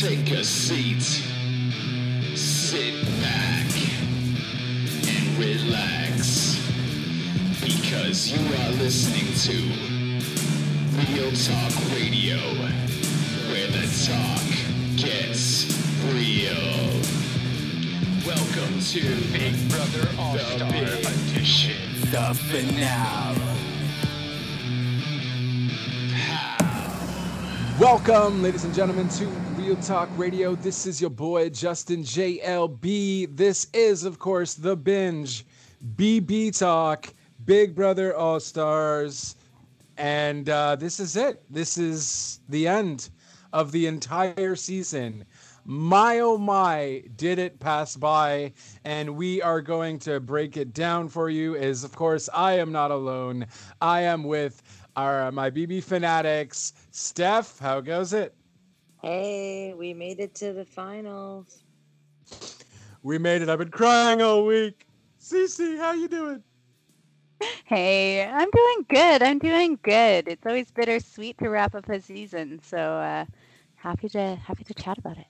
Take a seat. Sit back and relax. Because you are listening to Real Talk Radio, where the talk gets real. Welcome to Big Brother All Star Edition. The finale. Welcome, ladies and gentlemen, to Real Talk Radio. This is your boy Justin JLB. This is, of course, the binge, BB Talk, Big Brother All Stars, and uh, this is it. This is the end of the entire season. My oh my, did it pass by? And we are going to break it down for you. Is of course I am not alone. I am with our my BB fanatics. Steph, how goes it? Hey, we made it to the finals. We made it. I've been crying all week. Cece, how you doing? Hey, I'm doing good. I'm doing good. It's always bittersweet to wrap up a season, so uh, happy to happy to chat about it.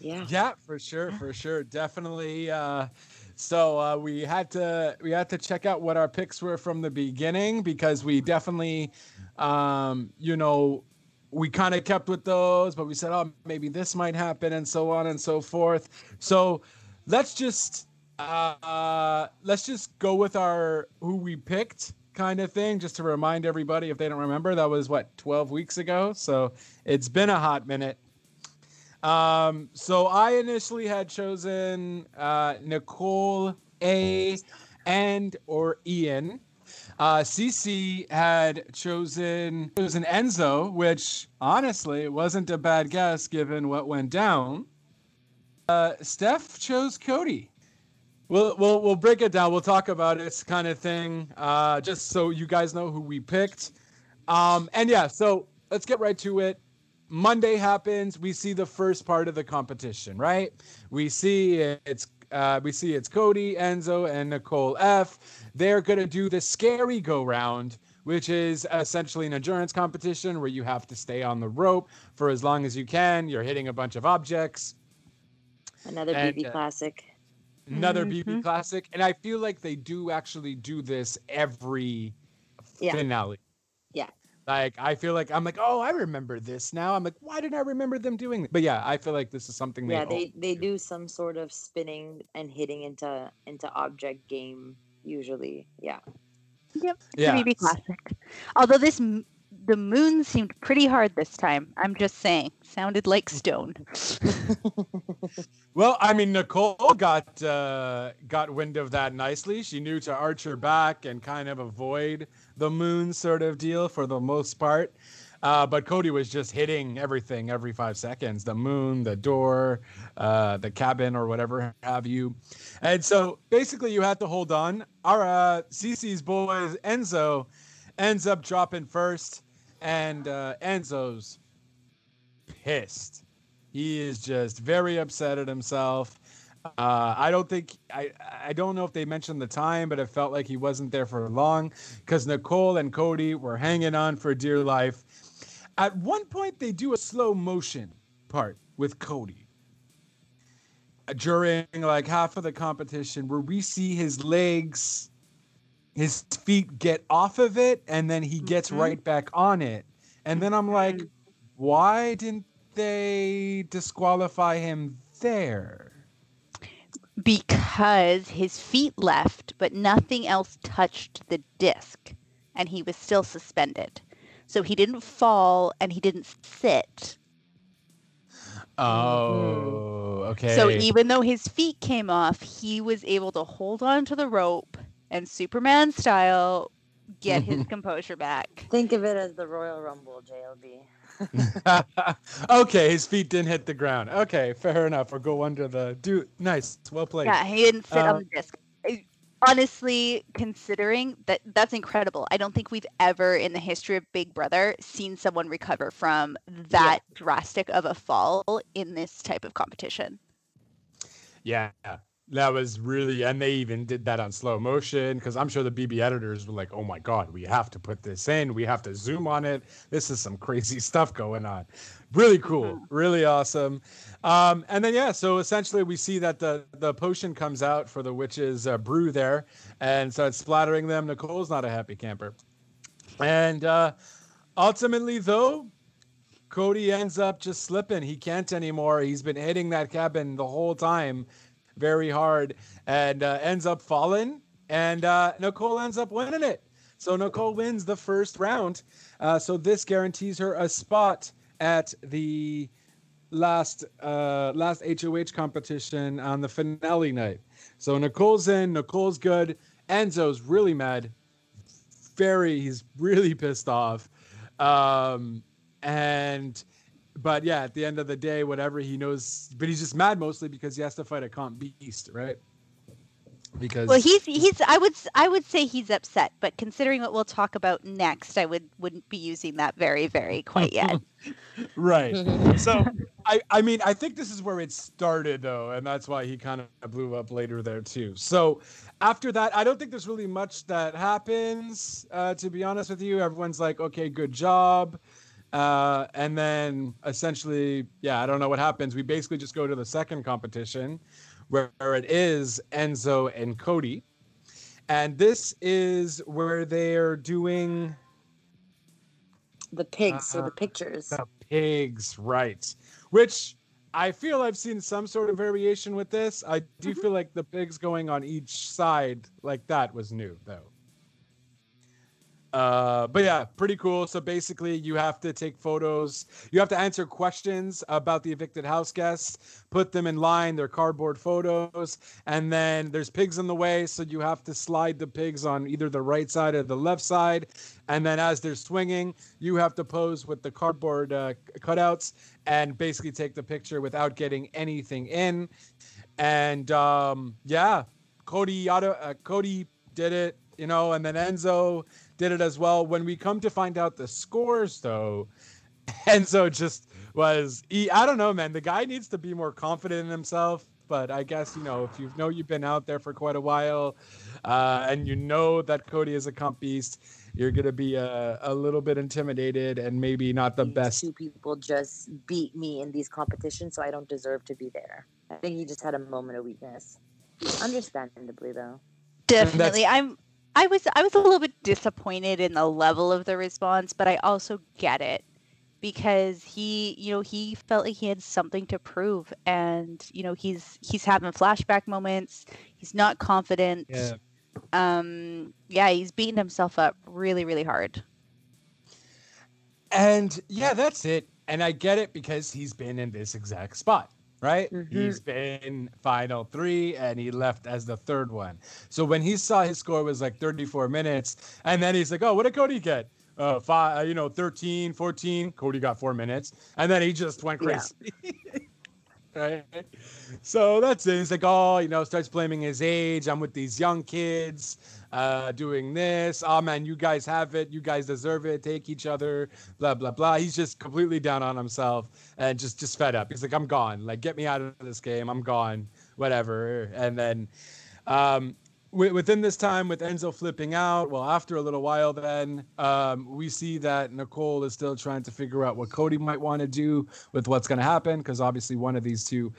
Yeah. Yeah, for sure, for sure, definitely. Uh, so uh, we had to we had to check out what our picks were from the beginning because we definitely, um, you know, we kind of kept with those, but we said, oh, maybe this might happen, and so on and so forth. So let's just uh, let's just go with our who we picked kind of thing, just to remind everybody if they don't remember. That was what twelve weeks ago, so it's been a hot minute. Um, so I initially had chosen uh, Nicole A and or Ian. Uh, CC had chosen chosen Enzo, which honestly wasn't a bad guess given what went down. Uh, Steph chose Cody. We'll, we'll we'll break it down. We'll talk about it, kind of thing, uh, just so you guys know who we picked. Um, and yeah, so let's get right to it. Monday happens. We see the first part of the competition, right? We see it's uh, we see it's Cody, Enzo, and Nicole F. They're gonna do the scary go round, which is essentially an endurance competition where you have to stay on the rope for as long as you can. You're hitting a bunch of objects. Another And, BB uh, classic. Another BB Mhm. classic, and I feel like they do actually do this every Yeah. finale. Yeah. Like I feel like I'm like, oh, I remember this now. I'm like, why didn't I remember them doing it? But yeah, I feel like this is something they Yeah, al- they they do some sort of spinning and hitting into into object game usually. Yeah. Yep, it's Yeah. a BB classic. Although this the moon seemed pretty hard this time. I'm just saying, sounded like stone. Well, I mean, Nicole got uh, got wind of that nicely. She knew to arch her back and kind of avoid the moon sort of deal for the most part. Uh, but Cody was just hitting everything every five seconds: the moon, the door, uh, the cabin, or whatever have you. And so basically, you had to hold on. Our uh, Cece's boy Enzo ends up dropping first, and uh, Enzo's pissed. He is just very upset at himself. Uh, I don't think I I don't know if they mentioned the time, but it felt like he wasn't there for long because Nicole and Cody were hanging on for dear life. At one point, they do a slow motion part with Cody uh, during like half of the competition, where we see his legs, his feet get off of it, and then he gets Mhm. right back on it. And then I'm like, why didn't they disqualify him there? Because his feet left, but nothing else touched the disc, and he was still suspended. So he didn't fall and he didn't sit. Oh, okay. So even though his feet came off, he was able to hold on to the rope and Superman style get his composure back. Think of it as the Royal Rumble, JLB. okay, his feet didn't hit the ground. Okay, fair enough. Or go under the do. Nice, well played. Yeah, he didn't fit Uh, on the disc. Honestly, considering that that's incredible. I don't think we've ever in the history of Big Brother seen someone recover from that drastic of a fall in this type of competition. Yeah, that was really, and they even did that on slow motion because I'm sure the BB editors were like, "Oh my god, we have to put this in. We have to zoom on it. This is some crazy stuff going on." Really cool, Mhm. really awesome. Um, and then yeah, so essentially we see that the the potion comes out for the witch's uh, brew there and starts splattering them. Nicole's not a happy camper, and uh, ultimately though. Cody ends up just slipping. He can't anymore. He's been hitting that cabin the whole time very hard and uh, ends up falling. And uh, Nicole ends up winning it. So Nicole wins the first round. Uh, so this guarantees her a spot at the last uh, last HOH competition on the finale night. So Nicole's in. Nicole's good. Enzo's really mad. Very, he's really pissed off. Um, and but yeah, at the end of the day, whatever he knows, but he's just mad mostly because he has to fight a comp beast, right? Because Well, he's he's I would s- I would say he's upset, but considering what we'll talk about next, I would wouldn't be using that very very quite yet. right. So I I mean I think this is where it started though, and that's why he kind of blew up later there too. So after that, I don't think there's really much that happens. Uh, to be honest with you, everyone's like, okay, good job. Uh, and then essentially, yeah, I don't know what happens. We basically just go to the second competition where, where it is Enzo and Cody. And this is where they're doing The pigs or Uh, the pictures. the pigs, right? Which I feel I've seen some sort of variation with this. I do feel like the pigs going on each side like that was new though. Uh, but yeah, pretty cool. So basically, you have to take photos. You have to answer questions about the evicted house guests, put them in line, their cardboard photos, and then there's pigs in the way. So you have to slide the pigs on either the right side or the left side. And then as they're swinging, you have to pose with the cardboard uh, cutouts and basically take the picture without getting anything in. And um, yeah, Cody uh, Cody did it, you know, and then Enzo did it as well. When we come to find out the scores, though, Enzo just was. He, I don't know, man. The guy needs to be more confident in himself. But I guess you know if you know you've been out there for quite a while, uh, and you know that Cody is a comp beast, you're gonna be a, a little bit intimidated and maybe not the These best. Two people just beat me in these competitions, so I don't deserve to be there. I think he just had a moment of weakness. Understandably, though. Definitely. I'm I was I was a little bit disappointed in the level of the response, but I also get it because he, you know, he felt like he had something to prove and, you know, he's he's having flashback moments. He's not confident. Yeah. Um yeah, he's beating himself up really really hard. And yeah, that's it. And I get it because he's been in this exact spot, right? Mhm. He's been final three and he left as the third one. So when he saw his score was like 34 minutes, and then he's like, oh, what did Cody get? Uh, five, uh, you know, 13, 14. Cody got four minutes. And then he just went Yeah. right? So that's it. He's like, oh, you know, starts blaming his age. I'm with these young kids uh, doing this. Oh, man, you guys have it. You guys deserve it. Take each other, blah, blah, blah. He's just completely down on himself and just, just fed up. He's like, I'm gone. Like, get me out of this game. I'm gone. Whatever. And then um, within this time with Enzo flipping out, well, after a little while, then um, we see that Nicole is still trying to figure out what Cody might want to do with what's going to happen, because obviously one of these two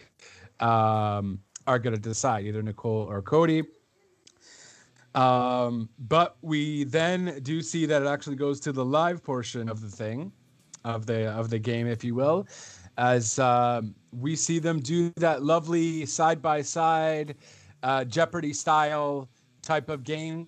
um, are going to decide, either Nicole or Cody. Um, but we then do see that it actually goes to the live portion of the thing, of the of the game, if you will, as um, we see them do that lovely side by side uh, Jeopardy style type of game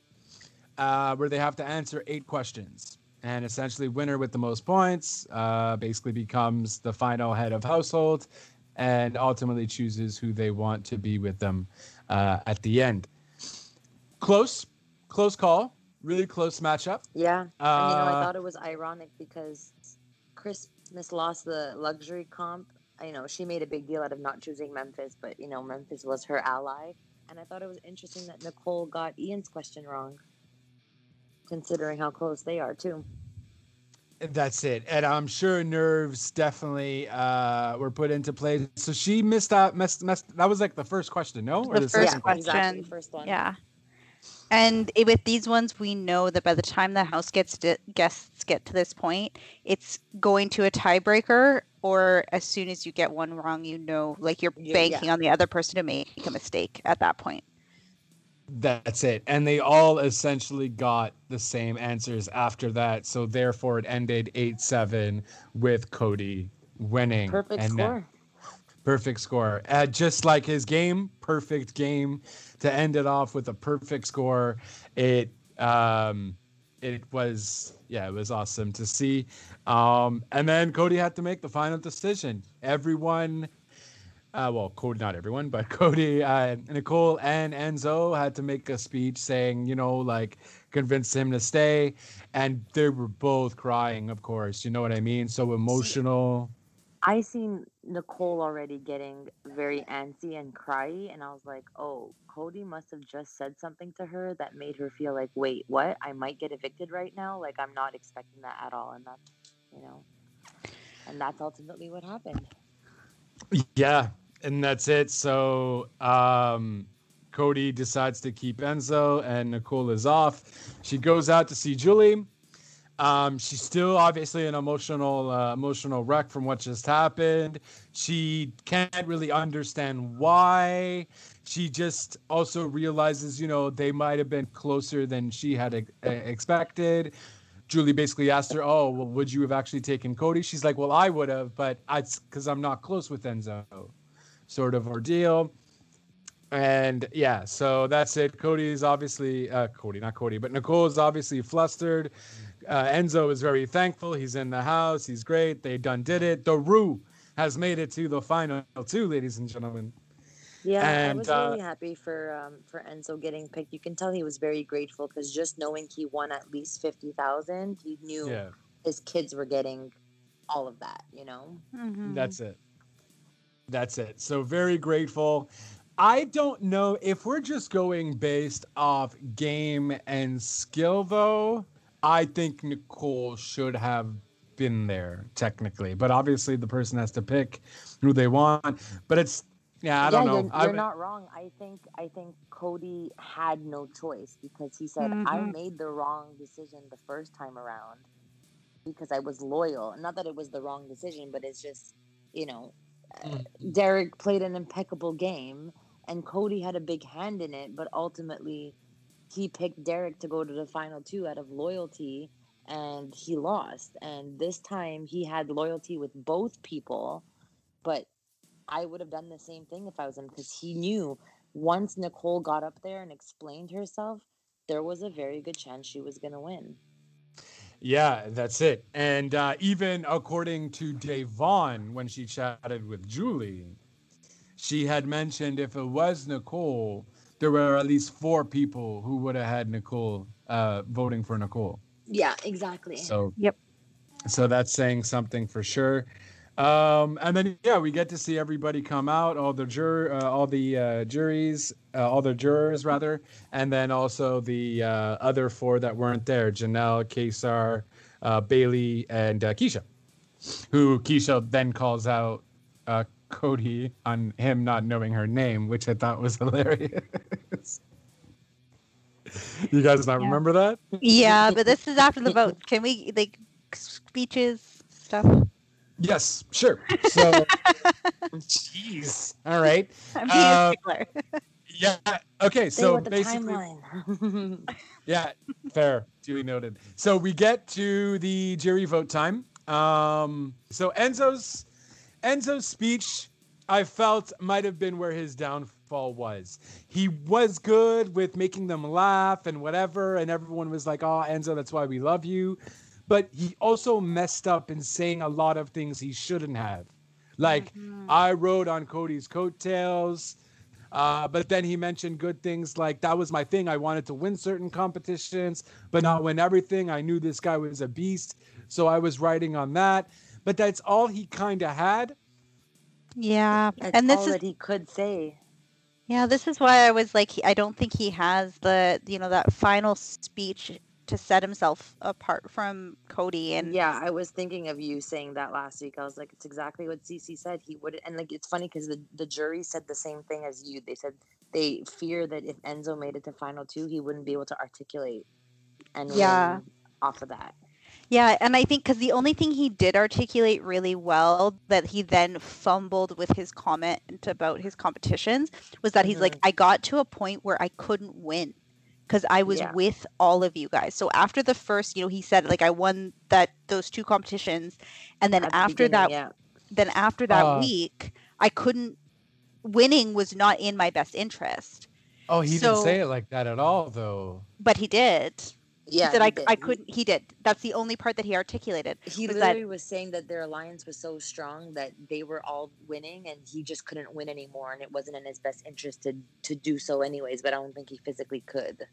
uh, where they have to answer eight questions. And essentially, winner with the most points uh, basically becomes the final head of household and ultimately chooses who they want to be with them uh, at the end. Close, close call, really close matchup. Yeah. you know, I Uh, thought it was ironic because Christmas lost the luxury comp. I know she made a big deal out of not choosing Memphis, but you know, Memphis was her ally. And I thought it was interesting that Nicole got Ian's question wrong, considering how close they are too. That's it. And I'm sure nerves definitely uh, were put into play. So she missed out. Missed, missed, that was like the first question, no? The first second question. exactly. the First one. Yeah. And i- with these ones, we know that by the time the house gets to, guests get to this point, it's going to a tiebreaker, or as soon as you get one wrong, you know, like you're Yeah, yeah. banking on the other person to make a mistake at that point. That's it. And they all essentially got the same answers after that. So therefore, it ended 8 7 with Cody winning. Perfect and score. perfect score. Uh, just like his game, perfect game to end it off with a perfect score. It um it was yeah, it was awesome to see. Um and then Cody had to make the final decision. Everyone uh, well, Cody, not everyone, but Cody, uh, Nicole, and Enzo had to make a speech saying, you know, like convince him to stay, and they were both crying, of course. You know what I mean? So emotional. I seen Nicole already getting very antsy and cryy, and I was like, oh, Cody must have just said something to her that made her feel like, wait, what? I might get evicted right now. Like I'm not expecting that at all, and that's, you know, and that's ultimately what happened. Yeah, and that's it. So um, Cody decides to keep Enzo, and Nicole is off. She goes out to see Julie. Um, she's still obviously an emotional, uh, emotional wreck from what just happened. She can't really understand why. She just also realizes, you know, they might have been closer than she had expected. Julie basically asked her, "Oh, well, would you have actually taken Cody?" She's like, "Well, I would have, but it's because I'm not close with Enzo." Sort of ordeal. And yeah, so that's it. Cody is obviously uh, Cody, not Cody, but Nicole is obviously flustered. Uh, Enzo is very thankful. He's in the house. He's great. They done did it. The Roo has made it to the final too, ladies and gentlemen. Yeah, And, I was uh, really happy for um, for Enzo getting picked. You can tell he was very grateful because just knowing he won at least fifty thousand, he knew Yeah, his kids were getting all of that. You know. Mhm. that's it. That's it. So very grateful. I don't know if we're just going based off game and skill, though. I think Nicole should have been there technically, but obviously the person has to pick who they want. But it's yeah, I don't know. You're, I- you're not wrong. I think I think Cody had no choice because he said I Mhm. made the wrong decision the first time around because I was loyal. Not that it was the wrong decision, but it's just you know, uh, Mm. Derrick played an impeccable game and Cody had a big hand in it, but ultimately he picked Derrick to go to the final two out of loyalty and he lost. And this time he had loyalty with both people, but I would have done the same thing if I was him because he knew once Nicole got up there and explained herself, there was a very good chance she was going to win. Yeah, that's it. And uh, even according to Vaughn, when she chatted with Julie, she had mentioned if it was Nicole, there were at least four people who would have had Nicole uh, voting for Nicole. Yeah, exactly. So Yep. So that's saying something for sure. Um, and then yeah, we get to see everybody come out, all the jur, uh, all the uh, juries, uh, all the jurors rather, and then also the uh, other four that weren't there: Janelle, Kaysar, uh, Bayleigh, and uh, Keesha. Who Keesha then calls out uh, Cody on him not knowing her name, which I thought was hilarious. you guys not Yeah. remember that? Yeah, but this is after the vote. Can we like speeches stuff? Yes, sure. So, jeez. All right. I'm being Uh, a stickler. Yeah. Okay. So the basically, yeah, fair. Duly noted. So we get to the jury vote time. Um, so Enzo's Enzo's speech, I felt might have been where his downfall was. He was good with making them laugh and whatever, and everyone was like, "Oh, Enzo, that's why we love you." But he also messed up in saying a lot of things he shouldn't have. Like, Mhm. I rode on Cody's coattails. Uh, but then he mentioned good things like that was my thing. I wanted to win certain competitions, but not win everything. I knew this guy was a beast, so I was writing on that. But that's all he kind of had. Yeah, That's and this all is that he could say. yeah, this is why I was like, he- I don't think he has the you know that final speech to set himself apart from Cody and Yeah, I was thinking of you saying that last week. I was like, it's exactly what CC said. He would, and like, it's funny because the, the jury said the same thing as you. They said they fear that if Enzo made it to final two, he wouldn't be able to articulate and Yeah. win off of that. Yeah, and I think because the only thing he did articulate really well that he then fumbled with his comment about his competitions was that he's like, Mhm. I got to a point where I couldn't win because I was Yeah. with all of you guys. So after the first, you know, he said like I won that those two competitions, and then At the after beginning, that, yeah. then after that Uh. week, I couldn't. Winning was not in my best interest, Oh, he So- didn't say it like that at all, though. but he did. Yeah, that I, did. I couldn't. He did. That's the only part that he articulated. He was that- literally was saying that their alliance was so strong that they were all winning and he just couldn't win anymore and it wasn't in his best interest to to do so anyways, but I don't think he physically could.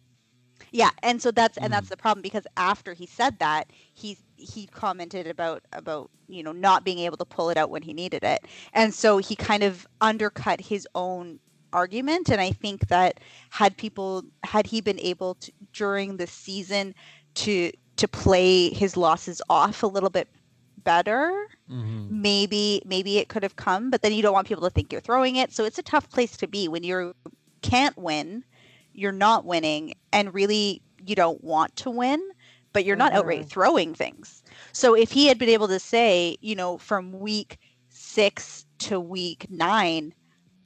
Yeah, and so that's and Mm. that's the problem because after he said that, he he commented about about you know not being able to pull it out when he needed it, and so he kind of undercut his own argument. And I think that had people had he been able to during the season to to play his losses off a little bit better, Mm-hmm. maybe maybe it could have come. But then you don't want people to think you're throwing it, so it's a tough place to be when you can't win you're not winning and really you don't want to win but you're not outright Mhm. throwing things so if he had been able to say you know from week six to week nine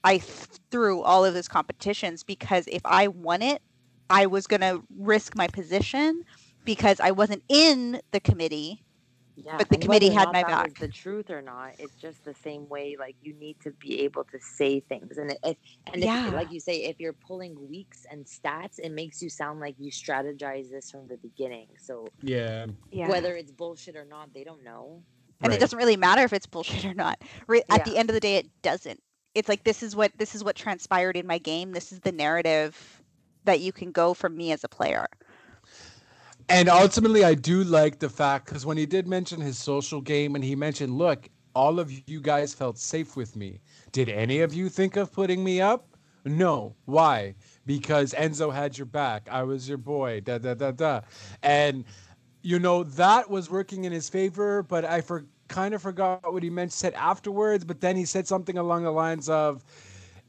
i threw all of those competitions because if i won it i was going to risk my position because i wasn't in the committee Yeah, But the and committee had my that was back. the truth or not, it's just the same way. Like you need to be able to say things, and if and if, Yeah. like you say, if you're pulling weeks and stats, it makes you sound like you strategize this from the beginning. So Yeah. yeah whether it's bullshit or not, they don't know. and Right. it doesn't really matter if it's bullshit or not Re- at the end of the day it doesn't it's like this is what this is what transpired in my game this is the narrative that you can go from me as a player And ultimately, I do like the fact because when he did mention his social game and he mentioned, look, all of you guys felt safe with me. Did any of you think of putting me up? No. Why? Because Enzo had your back. I was your boy. Da da da da. And you know that was working in his favor, but I for kind of forgot what he meant said afterwards. But then he said something along the lines of,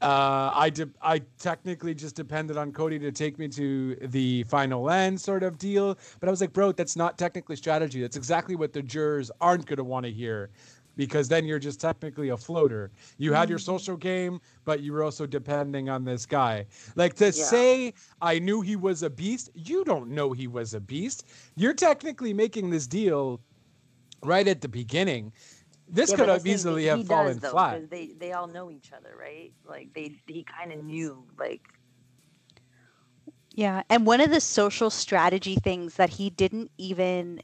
uh, I de- I technically just depended on Cody to take me to the final end sort of deal. But I was like, bro, that's not technically strategy. That's exactly what the jurors aren't going to want to hear because then you're just technically a floater. You had your social game, but you were also depending on this guy. Like to Yeah. say I knew he was a beast, you don't know he was a beast. You're technically making this deal right at the beginning. This Yeah, could have easily he have does, fallen though, flat. 'cause They they all know each other, right? Like they he kind of knew like yeah and one of the social strategy things that he didn't even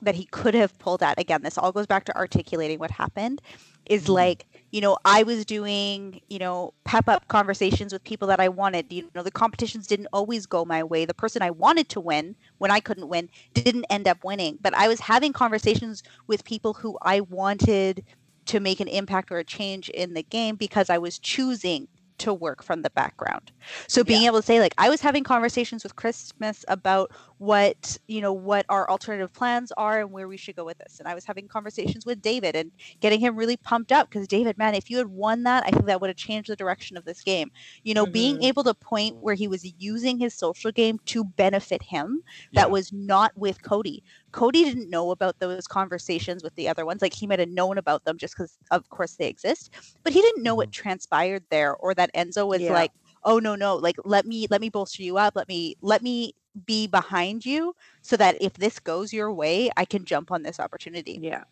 that he could have pulled at again this all goes back to articulating what happened is Mhm. like you know i was doing you know pep up conversations with people that i wanted. You know the competitions didn't always go my way. The person i wanted to win when i couldn't win didn't end up winning. But i was having conversations with people who i wanted to make an impact or a change in the game because i was choosing to work from the background so being Yeah. able to say like i was having conversations with christmas about what you know what our alternative plans are and where we should go with this and i was having conversations with david and getting him really pumped up because david man if you had won that i think that would have changed the direction of this game you know being Mhm. able to point where he was using his social game to benefit him Yeah. that was not with cody cody didn't know about those conversations with the other ones like he might have known about them just because of course they exist but he didn't know what mm-hmm. transpired there or that enzo was Yeah. like oh no no like let me let me bolster you up let me let me be behind you so that if this goes your way i can jump on this opportunity yeah.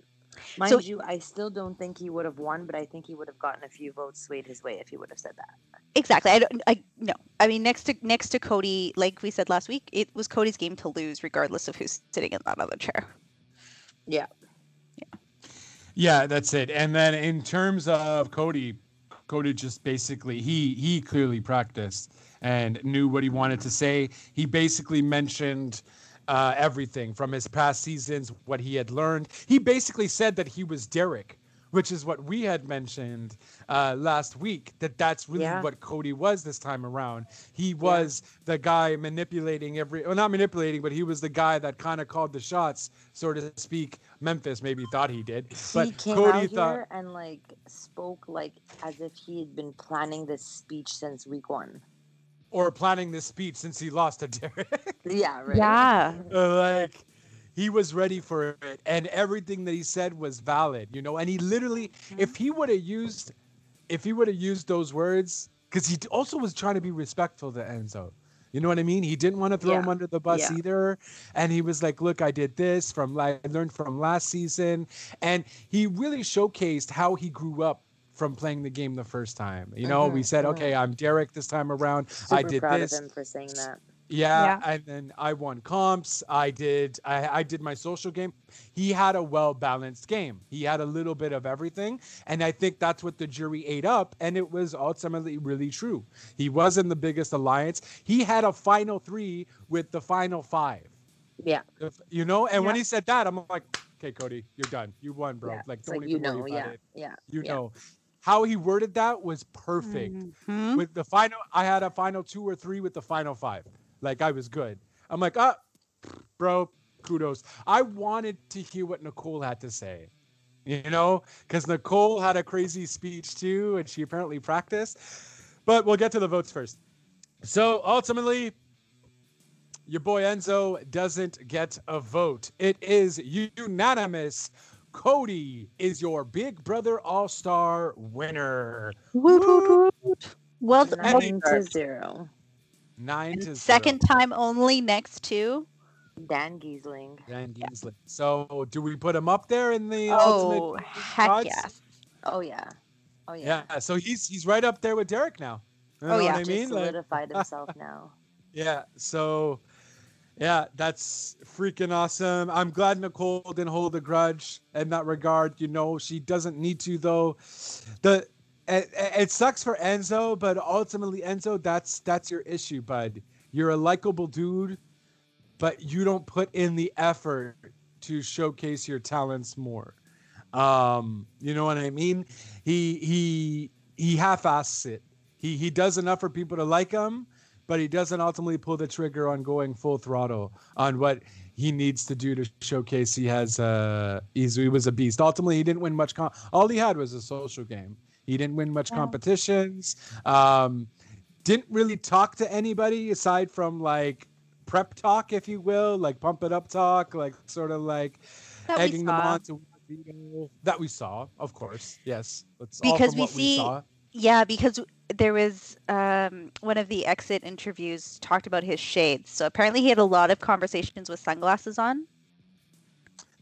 Mind So- you, I still don't think he would have won, but I think he would have gotten a few votes swayed his way if he would have said that. exactly i don't i no i mean next to next to cody like we said last week it was cody's game to lose regardless of who's sitting in that other chair Yeah. Yeah, Yeah, that's it. And then in terms of Cody, Cody just basically he he clearly practiced and knew what he wanted to say. He basically mentioned uh, everything from his past seasons, what he had learned. He basically said that he was Derrick which is what we had mentioned uh, last week. That that's really Yeah. what Cody was this time around. He was the guy manipulating every, well, not manipulating, but he was the guy that kind of called the shots, so to speak. Memphis maybe thought he did, but he came Cody out thought. here and like spoke like as if he had been planning this speech since week one. Or planning this speech since he lost to Derrick. Yeah, right. Yeah. Like he was ready for it, and everything that he said was valid, you know. And he literally, mm-hmm. if he would have used, if he would have used those words, because he also was trying to be respectful to Enzo. You know what I mean? He didn't want to throw him under the bus Yeah. either, and he was like, "Look, I did this from like I learned from last season," and he really showcased how he grew up from playing the game the first time. You know, we Mhm, said. "Okay, I'm Derrick this time around. Super I did proud this." of him for saying that. Yeah, and then I won comps. I did. I, I did my social game. He had a well balanced game. He had a little bit of everything, and I think that's what the jury ate up. And it was ultimately really true. He wasn't the biggest alliance. He had a final three with the final five. Yeah. If- You know, and when he said that, I'm like, okay, Cody, you're done. You won, bro. yeah. Like, don't like even you worry know, about yeah, it. yeah. You yeah. know, how he worded that was perfect. Mhm. with the final i had a final two or three with the final five. Like i was good. I'm like ah bro kudos. I wanted to hear what nicole had to say you know? Because nicole had a crazy speech too and she apparently practiced. But we'll get to the votes first. So ultimately your boy enzo doesn't get a vote. It is unanimous cody is your big brother all-star winner Woot, woot, woot. Well, th- Nine to zero. nine to and zero. second time only next to. Dan Gheesling. Dan Gheesling. So do we put him up there in the Oh, ultimate? heck odds? yes. Oh yeah. Oh yeah. Yeah. So he's he's right up there with Derrick now. You Oh, yeah. what I Just mean? Like, solidified himself now. yeah. So yeah, that's freaking awesome. I'm glad Nicole didn't hold a grudge in that regard. You know, she doesn't need to though. The it, it sucks for Enzo, but ultimately Enzo, that's that's your issue, bud. You're a likable dude, but you don't put in the effort to showcase your talents more. Um, you know what I mean? He he he half-asses it. He he does enough for people to like him, but he doesn't ultimately pull the trigger on going full throttle on what he needs to do to showcase he has uh he's, he was a beast. Ultimately, he didn't win much. Com- All he had was a social game. He didn't win much Yeah. competitions. Um, didn't really talk to anybody aside from like prep talk, if you will, like pump it up talk, like sort of like That egging them on to that we saw, of course. Yes, that's Because we see- saw. Yeah, because there was um, one of the exit interviews talked about his shades. So apparently he had a lot of conversations with sunglasses on.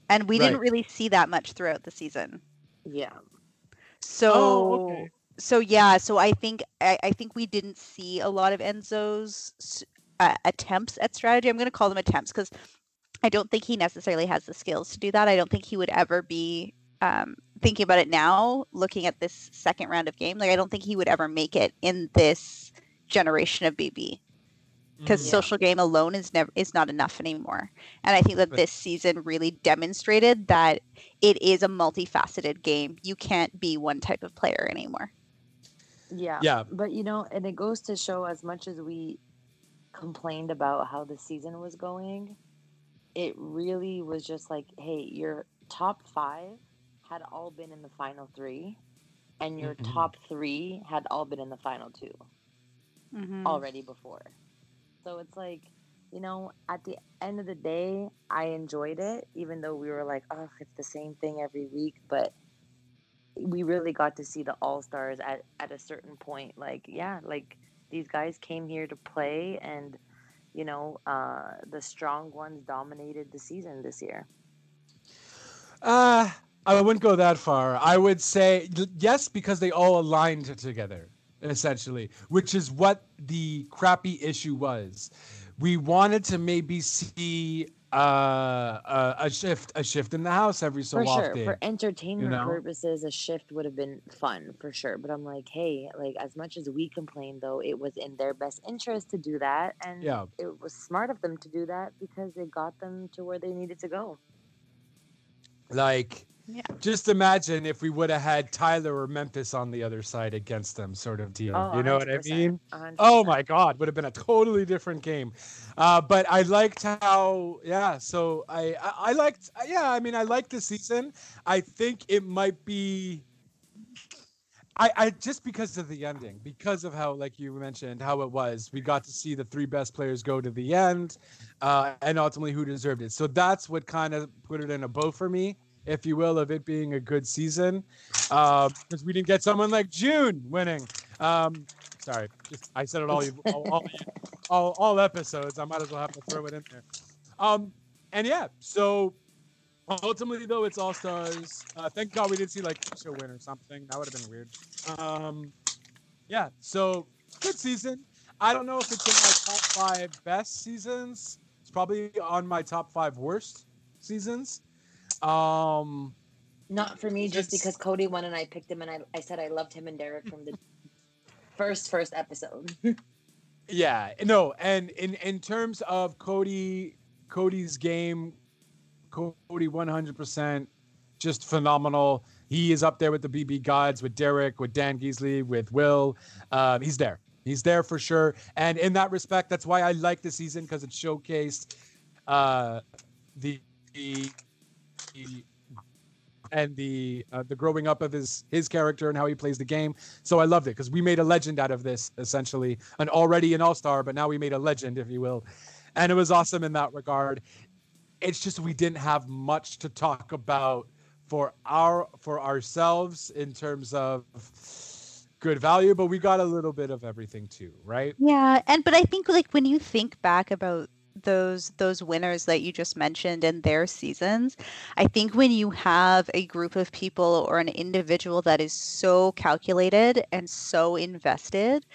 And we didn't really see that much throughout the season. Yeah. So Oh, okay. so yeah, so I think I, I think we didn't see a lot of Enzo's uh, attempts at strategy. I'm going to call them attempts because I don't think he necessarily has the skills to do that. I don't think he would ever be um, thinking about it now, looking at this second round of game. Like I don't think he would ever make it in this generation of BB because Mhm. Yeah. social game alone is never is not enough anymore. And I think that this season really demonstrated that it is a multifaceted game. You can't be one type of player anymore. Yeah. Yeah. But you know, and it goes to show as much as we complained about how the season was going, it really was just like, hey, your top five had all been in the final three, and your Mhm. top three had all been in the final 2 Mhm. already before. So it's like, you know, at the end of the day, I enjoyed it, even though we were like, oh, it's the same thing every week. But we really got to see the all stars at, at a certain point. Like, yeah, like these guys came here to play, and, you know, uh, the strong ones dominated the season this year. Uh, I wouldn't go that far. I would say yes because they all aligned together, essentially, which is what the crappy issue was. We wanted to maybe see uh, a, a shift, a shift in the house every so for often. sure, for entertainment know? purposes, a shift would have been fun for sure. But I'm like, hey, like as much as we complained, though, it was in their best interest to do that, and Yeah. it was smart of them to do that because it got them to where they needed to go. like Yeah. just imagine if we would have had Tyler or Memphis on the other side against them, sort of deal. Oh, you know what I mean? 100%. Oh my God, would have been a totally different game. Uh, but I liked how, yeah. So I, I, I liked, yeah. I mean, I liked the season. I think it might be. I, I just because of the ending, because of how, like you mentioned, how it was, we got to see the three best players go to the end, uh, and ultimately who deserved it. So that's what kind of put it in a bow for me, if you will, of it being a good season, because we didn't get someone like Jun winning. Um, sorry, just, I said it all, all, all, all episodes. I might as well have to throw it in there. Um, and yeah, so ultimately though, it's All Stars. Uh, thank God we didn't see like Keesha win or something. That would have been weird. Um, yeah, so good season. I don't know if it's in my top five best seasons. It's probably on my top five worst seasons. Um, Not for me, just because Cody won and I picked him, and I, I said I loved him and Derrick from the first first episode. Yeah, no, and in in terms of Cody, Cody's game, Cody one hundred percent, just phenomenal. He is up there with the BB gods, with Derek, with Dan Geesley, with Will. Um, he's there. He's there for sure. And in that respect, that's why I like the season because it showcased uh, the, the and the uh, the growing up of his his character and how he plays the game. So I loved it because we made a legend out of this, essentially, an already an all star, but now we made a legend, if you will, and it was awesome in that regard. It's just we didn't have much to talk about for our for ourselves in terms of good value, but we got a little bit of everything too, right? Yeah, and but I think like when you think back about those those winners that you just mentioned and their seasons, I think when you have a group of people or an individual that is so calculated and so invested,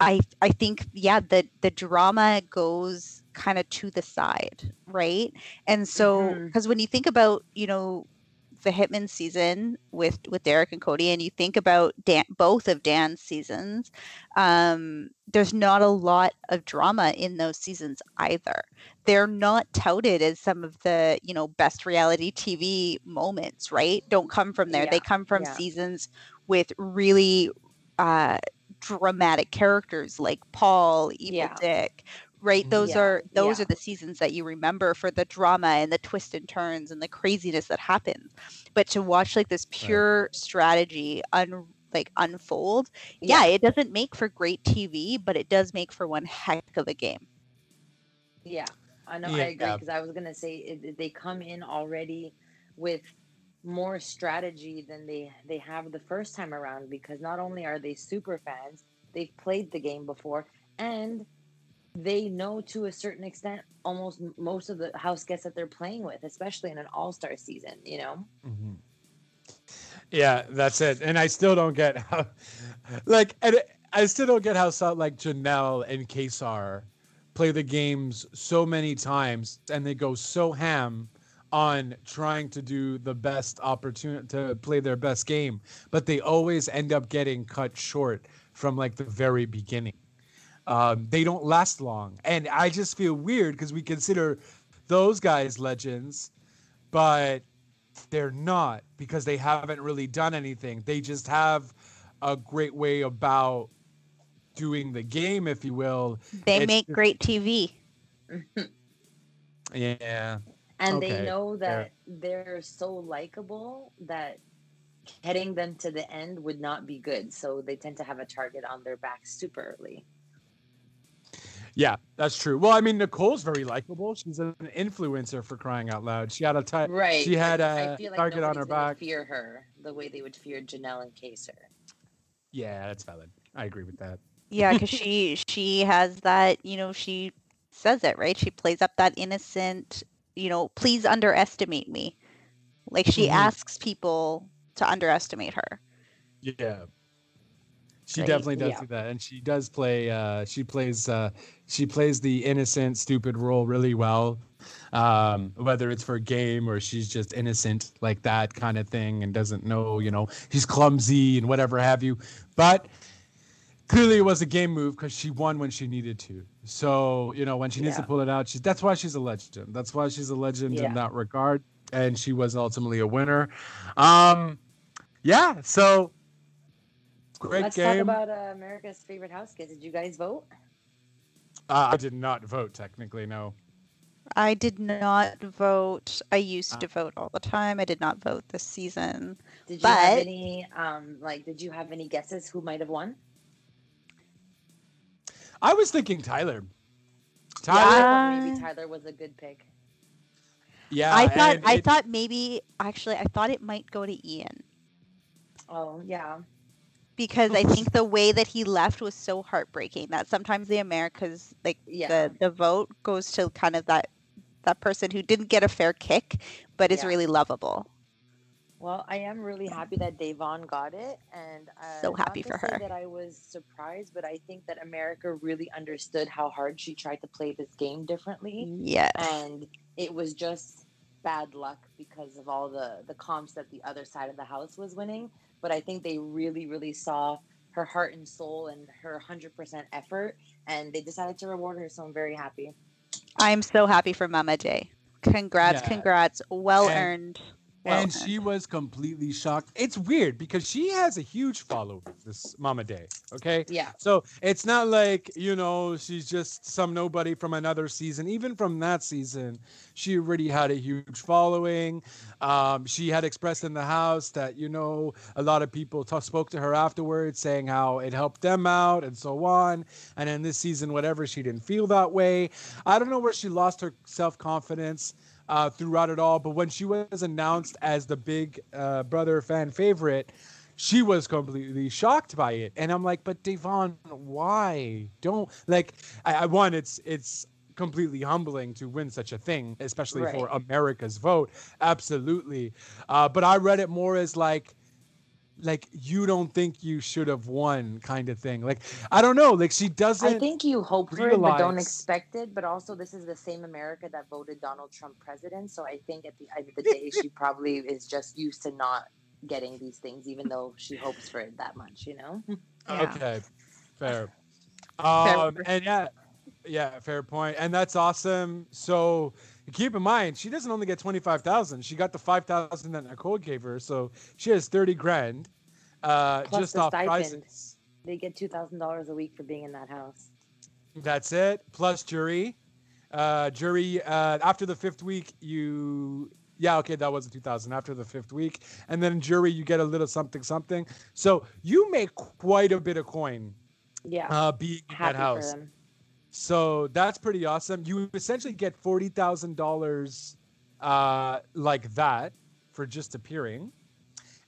I I think yeah, the the drama goes kind of to the side, right? And so mm-hmm. because when you think about, you know, the Hitman season with with Derrick and Cody, and you think about Dan, both of Dan's seasons, um, there's not a lot of drama in those seasons either. They're not touted as some of the you know best reality TV moments, right? Don't come from there. They come from yeah. seasons with really uh, dramatic characters like Paul, Evil Yeah. Dick. Right, those Yeah, are those yeah. are the seasons that you remember for the drama and the twists and turns and the craziness that happens. But to watch like this pure strategy un like unfold, yeah. it doesn't make for great TV, but it does make for one heck of a game. Yeah, I know. Yeah. I agree because I was gonna say it, it- they come in already with more strategy than they they have the first time around because not only are they super fans, they've played the game before and they know to a certain extent almost most of the house guests that they're playing with, especially in an all star season. You know. Mm-hmm. Yeah, that's it. And I still don't get how, like, and I still don't get how like Janelle and Kaysar play the games so many times and they go so ham on trying to do the best opportunity to play their best game, but they always end up getting cut short from like the very beginning. Um, they don't last long, and I just feel weird because we consider those guys legends, but they're not because they haven't really done anything. They just have a great way about doing the game, if you will. They It's make great TV. Yeah. and Okay, they know fair. that they're so likable that heading them to the end would not be good so they tend to have a target on their back super early Yeah, that's true. Well, I mean, Nicole's very likable. She's an influencer for crying out loud. She had a ti- right She had but a I feel like target on her back. fear her the way they would fear janelle and Kaysar Yeah, that's valid. I agree with that. Yeah, because she she has that, you know, she says it, right? She plays up that innocent, you know, please underestimate me. Like she Mhm. asks people to underestimate her. Yeah. She Right, definitely does yeah. do that. And she does play uh she plays uh she plays the innocent, stupid role really well. Um, whether it's for a game or she's just innocent like that kind of thing and doesn't know, you know, she's clumsy and whatever have you. But clearly it was a game move because she won when she needed to. So, you know, when she needs to pull it out, she that's why she's a legend. That's why she's a legend Yeah. in that regard. and she was ultimately a winner. Um, yeah, so great Let's game. talk about uh, America's favorite house kids. Did you guys vote? uh, I did not vote technically. No. I did not vote. I used Uh. to vote all the time. I did not vote this season. Did you have any um like did you have any guesses who might have won? I was thinking Tyler. I Tyler. thought maybe Tyler was a good pick. Yeah. I thought and I it- thought maybe actually I thought it might go to Ian Oh yeah. Because I think the way that he left was so heartbreaking that sometimes the Americas like Yeah. the the vote goes to kind of that that person who didn't get a fair kick but is Yeah. really lovable. Well, I am really happy that Da'Vonne got it, and uh, So happy for her. That I was surprised, but I think that America really understood how hard she tried to play this game differently, Yes. and it was just bad luck because of all the the comps that the other side of the house was winning. But I think they really, really saw her heart and soul and her hundred percent effort, and they decided to reward her. So I'm very happy. I'm so happy for Mama J. Congrats, Yeah. congrats. Well And- earned. Well and she was completely shocked. It's weird because she has a huge following, this Mama Day. Okay. Yeah. So it's not like, you know, she's just some nobody from another season. Even from that season, she already had a huge following. Um, she had expressed in the house that, you know, a lot of people ta- spoke to her afterwards saying how it helped them out and so on. And in this season, whatever, she didn't feel that way. I don't know where she lost her self confidence uh, throughout it all. But when she was announced as the big uh, brother fan favorite, she was completely shocked by it. And I'm like, but Da'Vonne, why? Don't like. I, I one, it's it's completely humbling to win such a thing, especially for America's vote. Absolutely. Uh, but I read it more as like like you don't think you should have won kind of thing like i don't know like she doesn't I think you hope for it, but don't expect it. But also, this is the same America that voted Donald Trump president. So I think at the end of the day, she probably is just used to not getting these things, even though she hopes for it that much. You know? Yeah. Okay, fair. Fair. Um, and yeah, yeah, fair point. And that's awesome. So keep in mind, she doesn't only get twenty five thousand. She got the five thousand that Nicole gave her, so she has thirty grand. Uh, Plus just the off stipend. prizes. They get two thousand dollars a week for being in that house. That's it. Plus jury. Uh, jury. Uh, after the fifth week, you. Yeah, okay, that wasn't two thousand. After the fifth week, and then jury, you get a little something, something. So you make quite a bit of coin Yeah, uh, being in happy that house. them. So that's pretty awesome. You essentially get forty thousand dollars, uh, like that for just appearing,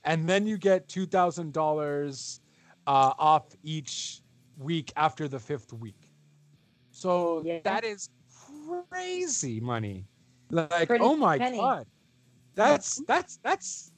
and then you get two thousand dollars uh, off each week after the fifth week. So Yeah. that is crazy money. Like, Pretty oh my penny. god, that's that's that's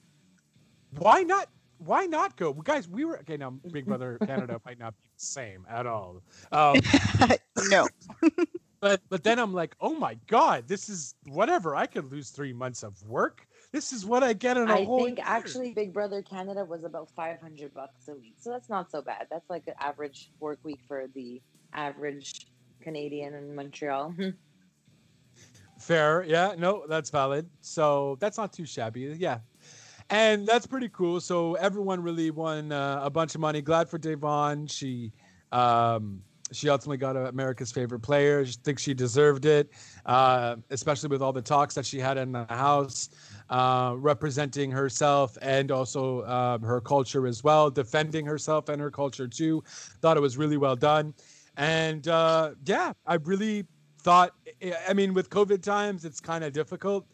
why not? Why not go, guys? We were okay. Now, Big Brother Canada might not be same at all. Um, no. but but then I'm like, oh my god, this is whatever. I could lose three months of work. This is what I get in a I whole I think year. actually Big Brother Canada was about five hundred bucks a week, so that's not so bad. That's like an average work week for the average Canadian in Montreal. fair. Yeah, no, that's valid. So that's not too shabby. Yeah. And that's pretty cool. So everyone really won uh, a bunch of money. Glad for Da'Vonne. She um, she ultimately got America's favorite player. I think she deserved it, uh, especially with all the talks that she had in the house, uh, representing herself and also uh, her culture as well, defending herself and her culture too. Thought it was really well done. And uh, yeah, I really thought, I mean, with COVID times, it's kind of difficult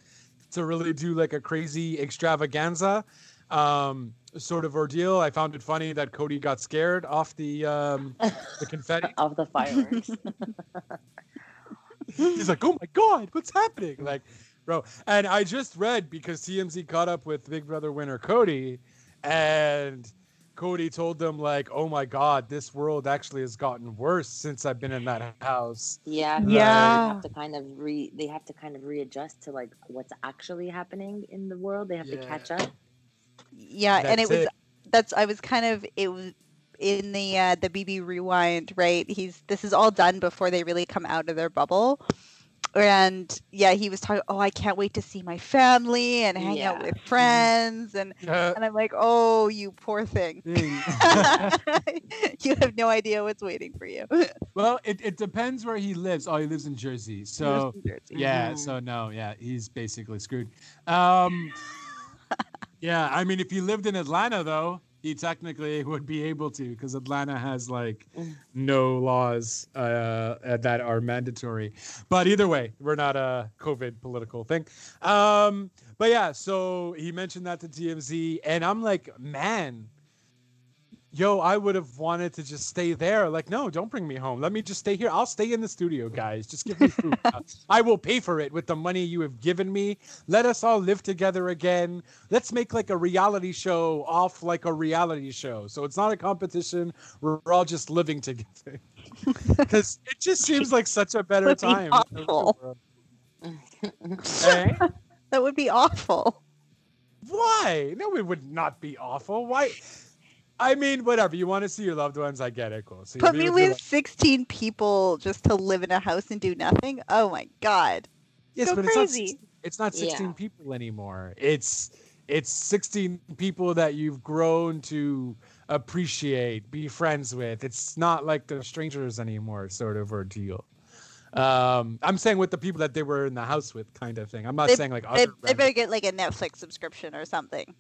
to really do like a crazy extravaganza um, sort of ordeal. I found it funny that Cody got scared off the um, the confetti. of the fireworks. He's like, "Oh my god, what's happening?" Like, bro. And I just read because TMZ caught up with Big Brother winner Cody, and Cody told them like, "Oh my god, this world actually has gotten worse since I've been in that house." yeah, yeah. They have to kind of re. They have to kind of readjust to like what's actually happening in the world. They have to catch up. Yeah, and it That's was that's I was kind of it was in the uh, the BB rewind, right? He's this is all done before they really come out of their bubble. And yeah, he was talking. Oh, I can't wait to see my family and hang out with friends, and Uh, and I'm like, oh, you poor thing. mm. you have no idea what's waiting for you. well, it, it depends where he lives. Oh, he lives in Jersey. So New Jersey. yeah, Mhm. so no, yeah, he's basically screwed. Um, yeah, I mean, if he lived in Atlanta, though, he technically would be able to, because Atlanta has like Mm. no laws uh, uh, that are mandatory. But either way, we're not a COVID political thing. Um, but yeah, so he mentioned that to TMZ, and I'm like, man. Yo, I would have wanted to just stay there. Like, no, don't bring me home. Let me just stay here. I'll stay in the studio, guys. Just give me food. I will pay for it with the money you have given me. Let us all live together again. Let's make like a reality show off like a reality show. So it's not a competition. We're, we're all just living together. Because it just seems like such a better Would be time. awful. That would be awful. Why? No, it would not be awful. Why? I mean, whatever. You want to see your loved ones, I get it. Cool. So Put me with 16 people just to live in a house and do nothing. Oh my god. Yes, Go but crazy. it's not. It's not 16 Yeah. people anymore. It's it's 16 people that you've grown to appreciate, be friends with. It's not like they're strangers anymore, sort of ordeal. Um, I'm saying with the people that they were in the house with, kind of thing. I'm not They- saying like They, other. they better get like a Netflix subscription or something.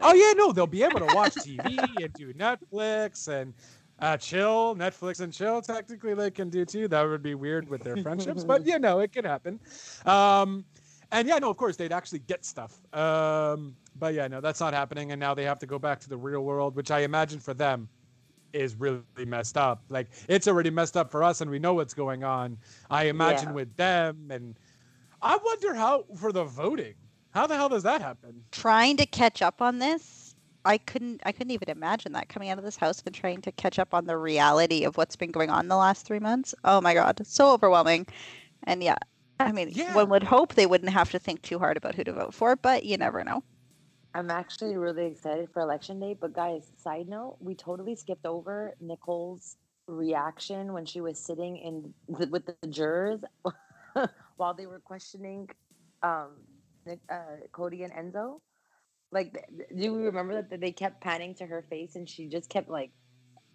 Oh yeah, no, they'll be able to watch TV and do Netflix and uh, chill. Netflix and chill, technically, they can do too. That would be weird with their friendships, but you know, it could happen. Um, and yeah, no, of course, they'd actually get stuff. Um, but yeah, no, that's not happening. And now they have to go back to the real world, which I imagine for them is really messed up. Like it's already messed up for us, and we know what's going on. I imagine Yeah. with them, and I wonder how for the voting. How the hell does that happen? Trying to catch up on this, I couldn't I couldn't even imagine that coming out of this house and trying to catch up on the reality of what's been going on the last 3 months. Oh my god, so overwhelming. And yeah, I mean, Yeah. one would hope they wouldn't have to think too hard about who to vote for, but you never know. I'm actually really excited for election day. But guys, side note, we totally skipped over Nicole's reaction when she was sitting in the, with the jurors while they were questioning um, Nic- uh, Cody and Enzo. Like, th- th- do you remember that they kept panning to her face and she just kept like,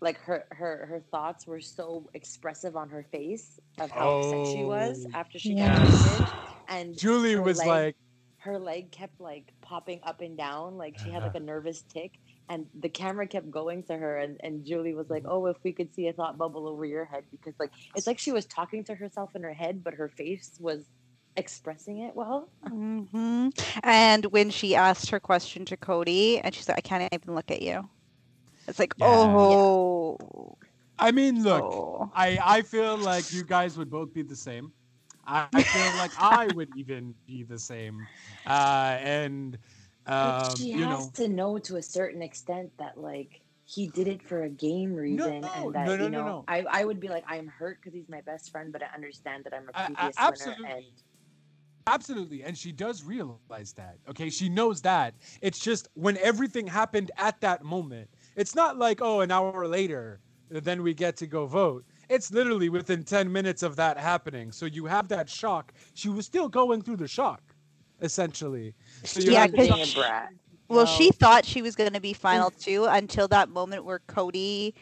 like her her her thoughts were so expressive on her face of how upset she was Oh, after she Yeah. got convicted. And Julie was leg- like, her leg kept like popping up and down like she had like a nervous tick and the camera kept going to her and, and julie was like oh if we could see a thought bubble over your head because like it's like she was talking to herself in her head but her face was expressing it well hmm And when she asked her question to Cody, and she said, "I can't even look at you," it's like, Yeah. oh, I mean, look, oh. I I feel like you guys would both be the same. I, I feel like I would even be the same. Uh, and um, she you has know, to know to a certain extent that like he did it for a game reason no, and that no, no, you know no. I, I would be like i'm hurt because he's my best friend but i understand that i'm a previous absolutely. winner and absolutely, and she does realize that. Okay, she knows that. It's just when everything happened at that moment. It's not like oh, an hour later, then we get to go vote. It's literally within ten minutes of that happening. So you have that shock. She was still going through the shock, essentially. So you Yeah, have She's because being a shock- brat Well, No. she thought she was going to be final two until that moment where Cody.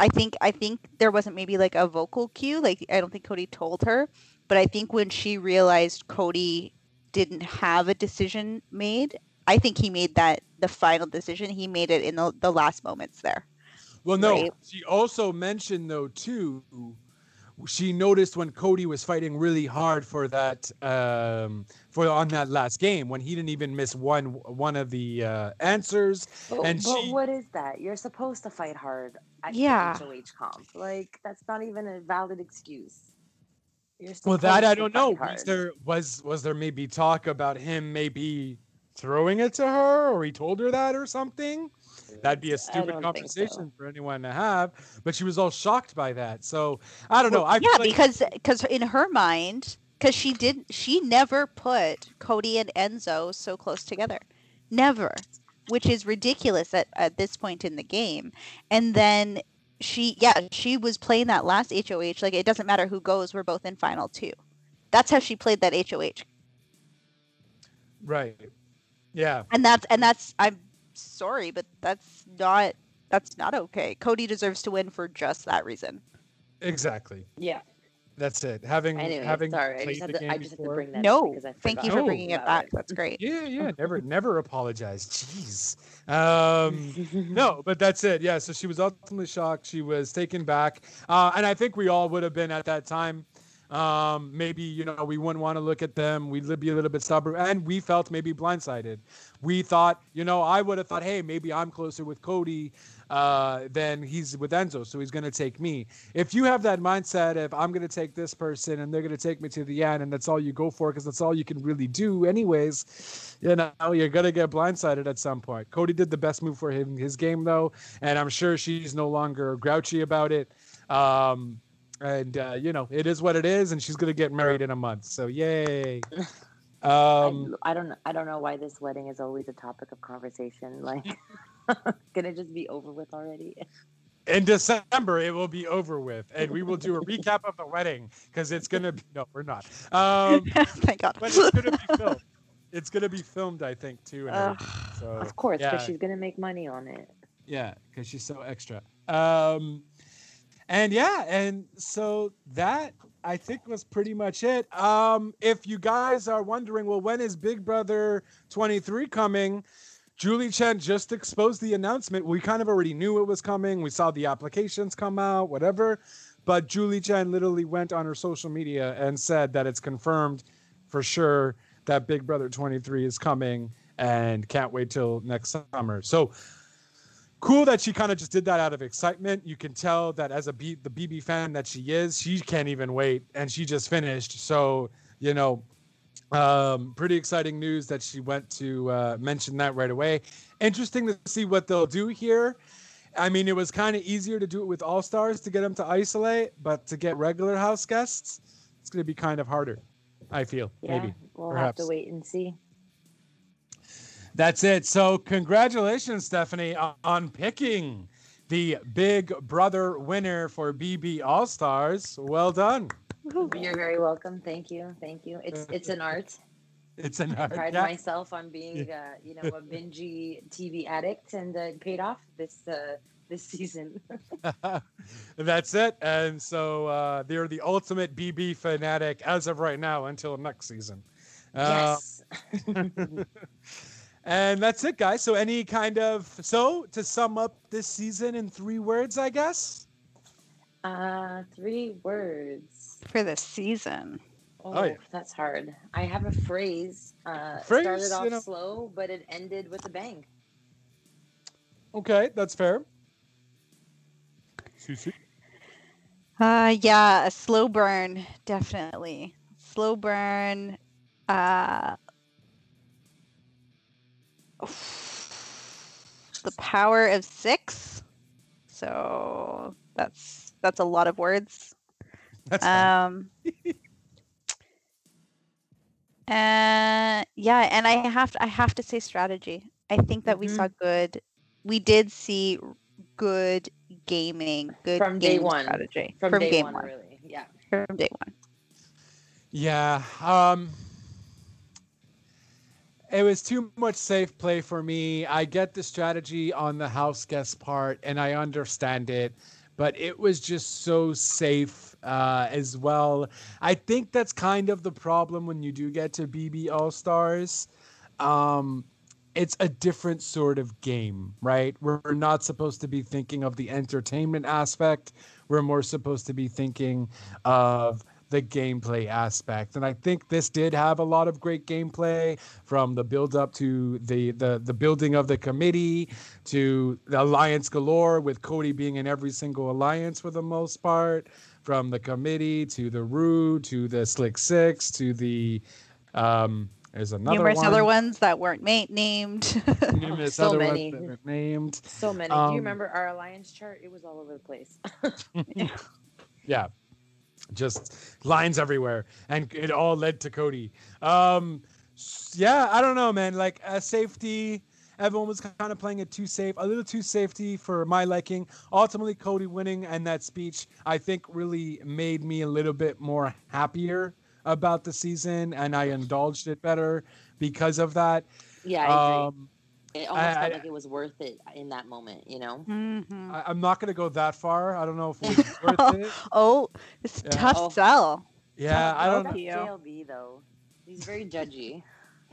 I think I think there wasn't maybe like a vocal cue. Like I don't think Cody told her, but I think when she realized Cody didn't have a decision made, I think he made that the final decision. He made it in the, the last moments there. Well, no. Right. She also mentioned though too. She noticed when Cody was fighting really hard for that um, for on that last game when he didn't even miss one one of the uh, answers. But, And but she- what is that? You're supposed to fight hard at Yeah. HOH comp. Like that's not even a valid excuse. Well, that I don't know. Was there was was there maybe talk about him maybe throwing it to her, or he told her that or something? That'd be a stupid don't so. conversation for anyone to have. But she was all shocked by that. So I don't know. I yeah, like- because because in her mind, because she did, she never put Cody and Enzo so close together, never, which is ridiculous at at this point in the game. And then she, yeah, she was playing that last HOH like it doesn't matter who goes, we're both in final two. that's how she played that HOH. Right. Yeah. And that's and that's I'm sorry, but that's not that's not okay. Cody deserves to win for just that reason. Exactly. Yeah. That's it. Having Anyway, having sorry. I played just had the to. game I just had to before- bring that. up No, thank you for bringing it about back. That's great. Yeah, yeah. Never, never apologize. Jeez. Um, no, but that's it. Yeah. So she was ultimately shocked. She was taken back, uh, and I think we all would have been at that time. Um, maybe you know we wouldn't want to look at them. We'd be a little bit stubborn, and we felt maybe blindsided. We thought, you know, I would have thought, hey, maybe I'm closer with Cody uh, than he's with Enzo, so he's going to take me. If you have that mindset if I'm going to take this person and they're going to take me to the end, and that's all you go for because that's all you can really do, anyways, you know, you're going to get blindsided at some point. Cody did the best move for him, his game, though, and I'm sure she's no longer grouchy about it. Um, and uh, you know, it is what it is, and she's going to get married in a month. So yay. Um, I, I don't. I don't know why this wedding is always a topic of conversation. Like, can it just be over with already? in December it will be over with, and we will do a recap of the wedding because it's gonna be no, we're not. Um, Thank God. but it's gonna be filmed. It's gonna be filmed, I think, too. Everything. so Of course, because yeah. she's gonna make money on it. yeah, because she's so extra. Um, and yeah, and so that I think was pretty much it. Um, if you guys are wondering, well, when is Big Brother 23 coming? Julie Chen just exposed the announcement. We kind of already knew it was coming. We saw the applications come out, whatever. But Julie Chen literally went on her social media and said that it's confirmed for sure that Big Brother 23 is coming and can't wait till next summer. So cool that she kind of just did that out of excitement. You can tell that as a B, the BB fan that she is, she can't even wait, and she just finished. So you know, um, pretty exciting news that she went to uh, mention that right away. Interesting to see what they'll do here. I mean, it was kind of easier to do it with all stars to get them to isolate, but to get regular house guests, it's going to be kind of harder. I feel Yeah, maybe. we'll have perhaps. to wait and see. That's it. So, congratulations, Stephanie, on picking the Big Brother winner for BB All Stars. Well done. You're very welcome. Thank you. Thank you. It's it's an art. It's an I art. pride Yeah. myself on being, uh, you know, a bingy TV addict, and uh, it paid off this uh, this season. That's it. And so uh, they're the ultimate BB fanatic as of right now until next season. Uh, yes. and that's it, guys. So, any kind of so to sum up this season in three words, I guess. Uh, three words. For the season. Oh, yeah. that's hard. I have a phrase. Uh, Phrase, started you off know. slow, but it ended with a bang. Okay, that's fair. Susie? Uh yeah, a slow burn, definitely. Slow burn. Uh the power of six. So that's that's a lot of words. That's. Um uh yeah, and I have to I have to say strategy. I think that we Mhm. saw good we did see good gaming, good From day one. strategy From, day game one, one. really. Yeah. From day one. Yeah. Um it was too much safe play for me. I get the strategy on the house guest part and I understand it, but it was just so safe uh as well. I think that's kind of the problem when you do get to BB All Stars. Um it's a different sort of game, right? We're not supposed to be thinking of the entertainment aspect. We're more supposed to be thinking of the gameplay aspect. And I think this did have a lot of great gameplay from the build up to the the the building of the committee to the alliance galore with Cody being in every single alliance for the most part, from the committee to the Rue to the Slick Six to the um there's another Numerous one. other ones that weren't mate named. Numerous So other many. ones that were named. So many. Do Um, you remember our alliance chart? It was all over the place. Yeah. Just lines everywhere. And it all led to Cody. Um yeah, I don't know, man. Like uh, safety, everyone was kind of playing it too safe, a little too safety for my liking. Ultimately, Cody winning and that speech, I think, really made me a little bit more happier about the season, and I indulged it better because of that. Yeah, I agree. Um, it almost I- felt I- like it was worth it in that moment, you know? Mhm. I, I'm not gonna go that far. I don't know if it was worth it. Oh, it's Yeah. tough Oh. sell. Yeah, I don't. Know. JLB though. He's very judgy.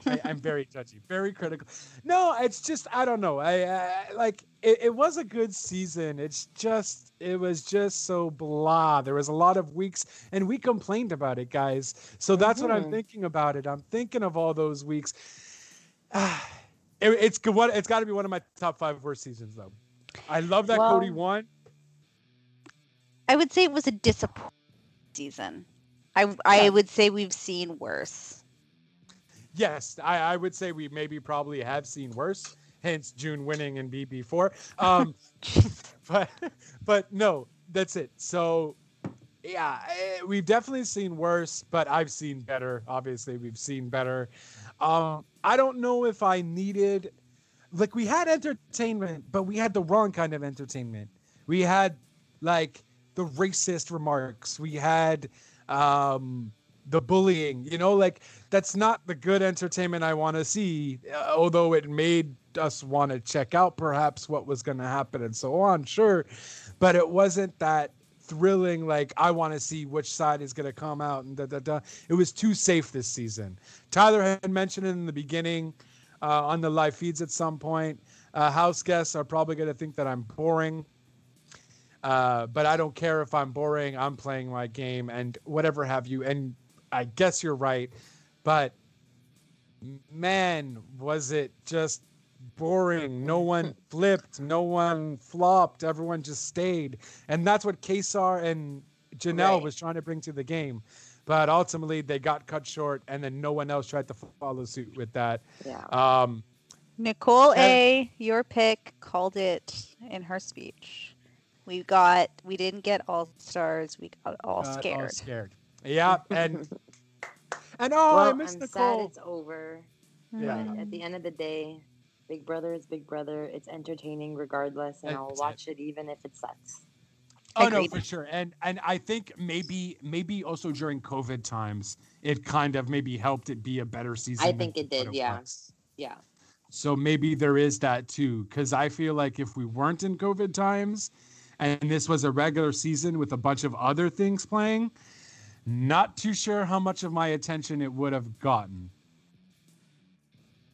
I, I'm very judgy, very critical. No, it's just I don't know. I, I like it, it was a good season. It's just it was just so blah. There was a lot of weeks, and we complained about it, guys. So that's what I'm Mhm. thinking about it. I'm thinking of all those weeks. It, it's good. What it's got to be one of my top five worst seasons, though. I love that Cody Well- won. I would say it was a disappointing season. I I Yeah. would say we've seen worse. Yes, I, I would say we maybe probably have seen worse. Hence Jun winning in BB4. Um, but but no, that's it. So yeah, eh, we've definitely seen worse, but I've seen better. Obviously, we've seen better. Um, I don't know if I needed like we had entertainment, but we had the wrong kind of entertainment. We had like the racist remarks. We had um the bullying, you know, like that's not the good entertainment I want to see, uh, although it made us want to check out perhaps what was going to happen and so on, sure. But it wasn't that thrilling, like, I want to see which side is going to come out and da da da. It was too safe this season. Tyler had mentioned it in the beginning uh, on the live feeds at some point. Uh, house guests are probably going to think that I'm boring. Uh, but I don't care if I'm boring. I'm playing my game and whatever have you. And I guess you're right, but man, was it just boring. No one flipped, no one flopped, everyone just stayed. And that's what Kaysar and Janelle Right. was trying to bring to the game. But ultimately they got cut short and then no one else tried to follow suit with that. Yeah. Um Nicole And- A, your pick, called it in her speech. We got, we didn't get all stars. We got all got all scared. scared. Yeah, and and oh, I well, miss I'm Nicole. sad it's over. Yeah. But at the end of the day, Big Brother is Big Brother. It's entertaining regardless, and I'll That's it. watch it even if it sucks. Oh no, for sure. And and I think maybe maybe also during COVID times, it kind of maybe helped it be a better season. I think it did, yeah. was. Yeah. So maybe there is that too, because I feel like if we weren't in COVID times, and this was a regular season with a bunch of other things playing, not too sure how much of my attention it would have gotten.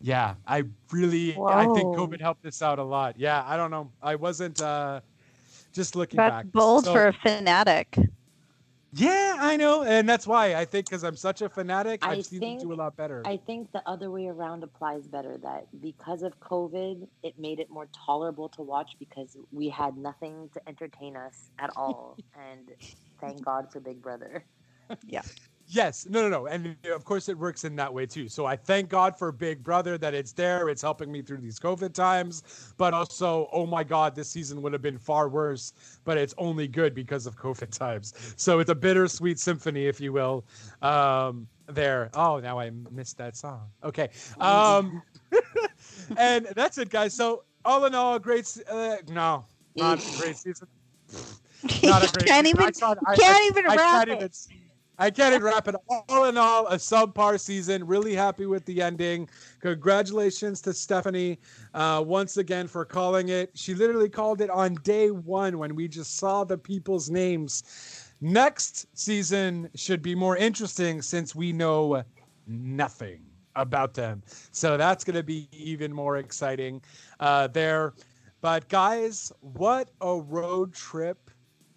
Yeah, I really I think COVID helped this out a lot. Yeah, I don't know. I wasn't uh just looking That's back. bold So- for a fanatic. yeah, I know, and that's why I think because I'm such a fanatic, I I've seen them do a think- lot better. I think the other way around applies better. That because of COVID, it made it more tolerable to watch because we had nothing to entertain us at all. and thank God for Big Brother. Yes, no, no, no, and of course it works in that way too. So I thank God for Big Brother that it's there. It's helping me through these COVID times, but also, oh my God, this season would have been far worse. But it's only good because of COVID times. So it's a bittersweet symphony, if you will. Um, there. Oh, now I missed that song. Okay. Um, and that's it, guys. So all in all, a great. Uh, no, not a great season. Not a great can't season. I even, thought- I- can't I- even I wrap can't it. I can't even wrap it. All in all, a subpar season. Really happy with the ending. Congratulations to Stephanie uh, once again for calling it. She literally called it on day one when we just saw the people's names. Next season should be more interesting since we know nothing about them. So that's going to be even more exciting uh, there. But guys, what a road trip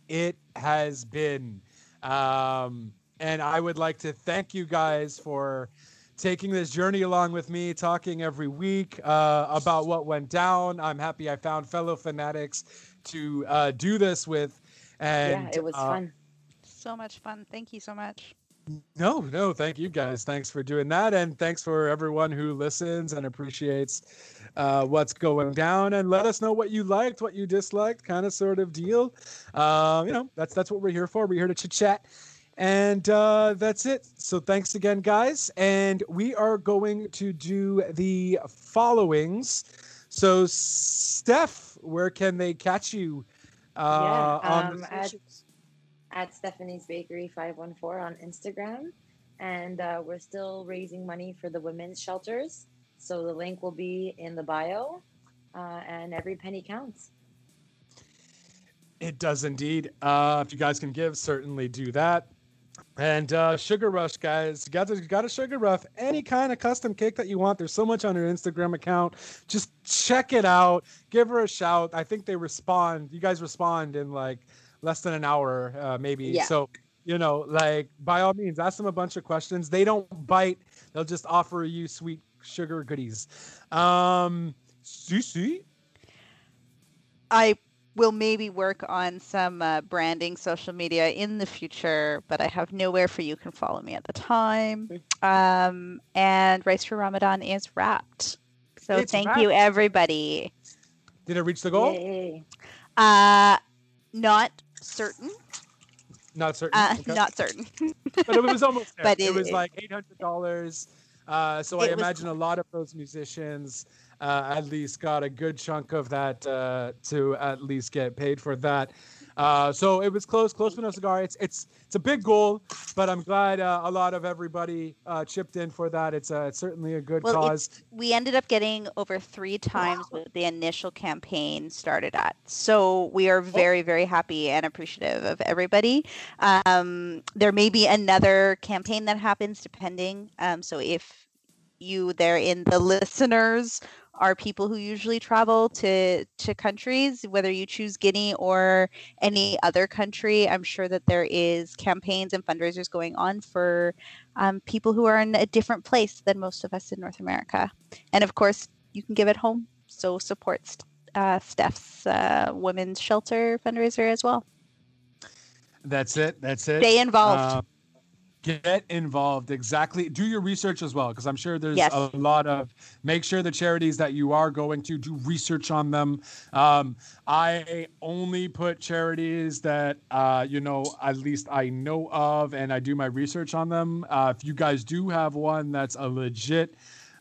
it has been. Um, and I would like to thank you guys for taking this journey along with me, talking every week uh, about what went down. I'm happy I found fellow fanatics to uh, do this with. And yeah, it was uh, fun. So much fun. Thank you so much. no, no, thank you guys. Thanks for doing that. And thanks for everyone who listens and appreciates uh, what's going down. And let us know what you liked, what you disliked, kind of sort of deal. Uh, you know, that's that's what we're here for. We're here to chit chat. And uh, that's it. So thanks again, guys. And we are going to do the followings. So, Steph, where can they catch you? Uh, Yeah, um, at- At Stephanie's Bakery 514 on Instagram. and uh, we're still raising money for the women's shelters. So the link will be in the bio, uh, and every penny counts. It does indeed. Uh, if you guys can give, certainly do that. And uh, Sugar Rush, guys, you got to, you got a Sugar Rush, any kind of custom cake that you want. There's so much on her Instagram account. Just check it out. Give her a shout. I think they respond. You guys respond in like less than an hour, uh, maybe. Yeah. So you know, like by all means, ask them a bunch of questions. They don't bite. They'll just offer you sweet sugar goodies. Um, Susie, I will maybe work on some uh, branding social media in the future, but I have nowhere for you can follow me at the time. Um, and Rice for Ramadan is wrapped. So It's thank you, everybody. did it reach the goal? Yay. Uh, not certain. Not certain. Uh, Okay. Not certain. but it was almost there. But it, it- was like eight hundred dollars. Uh, so I It was- imagine a lot of those musicians uh, at least got a good chunk of that uh, to at least get paid for that. Uh, so it was close, close with no cigar. It's it's it's a big goal, but I'm glad uh, a lot of everybody uh, chipped in for that. It's uh, it's certainly a good Well, cause. we ended up getting over three times what the initial campaign started at. So we are very, very happy and appreciative of everybody. Um, there may be another campaign that happens depending. Um, so if you there in the listeners are people who usually travel to to countries whether you choose guinea or any other country i'm sure that there is campaigns and fundraisers going on for um, people who are in a different place than most of us in North America. And of course, you can give it home. So support uh, Steph's uh, women's shelter fundraiser as well. That's it. That's it. Stay involved. Uh, get involved. Exactly. Do your research as well, because I'm sure there's Yes. a lot of. Make sure the charities that you are going to do research on them. Um, I only put charities that uh, you know at least I know of, and I do my research on them. Uh, if you guys do have one that's a legit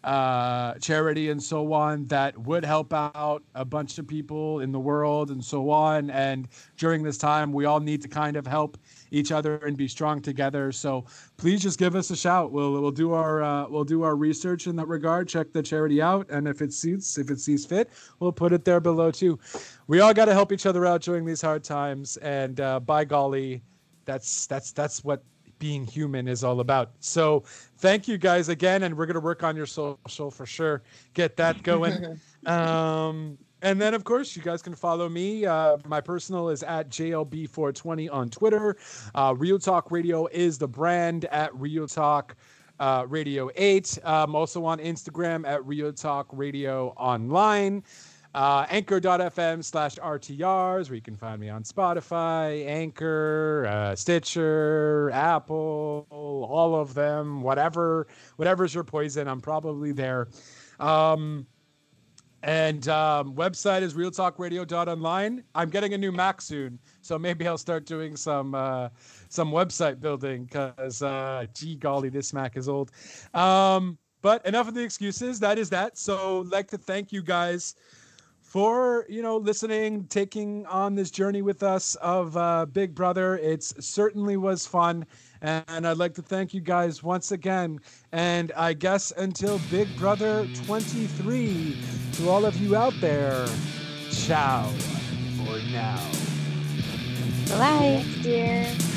uh, charity and so on that would help out a bunch of people in the world and so on. And during this time, we all need to kind of help each other and be strong together. So please just give us a shout. We'll we'll do our uh, we'll do our research in that regard. Check the charity out, and if it suits if it sees fit, we'll put it there below too. We all got to help each other out during these hard times. And uh, by golly, that's that's that's what being human is all about. So thank you guys again, and we're gonna work on your social for sure. Get that going. um, and then of course you guys can follow me. Uh, my personal is at JLB420 on Twitter. Uh, Real Talk Radio is the brand at Real Talk. Uh, Radio 8. I'm also on Instagram at Real Talk Radio Online uh, anchor.fm slash RTRs, where you can find me on Spotify, Anchor, uh, Stitcher, Apple, all of them, whatever, whatever's your poison, I'm probably there. Um, and um, website is realtalkradio.online. I'm getting a new Mac soon, so maybe I'll start doing some uh, some website building because, uh, gee golly, this Mac is old. Um, but enough of the excuses. That is that. So, like to thank you guys for you know listening taking on this journey with us of uh, big brother it's certainly was fun and i'd like to thank you guys once again and i guess until big brother 23 to all of you out there ciao for now Bye. Next year.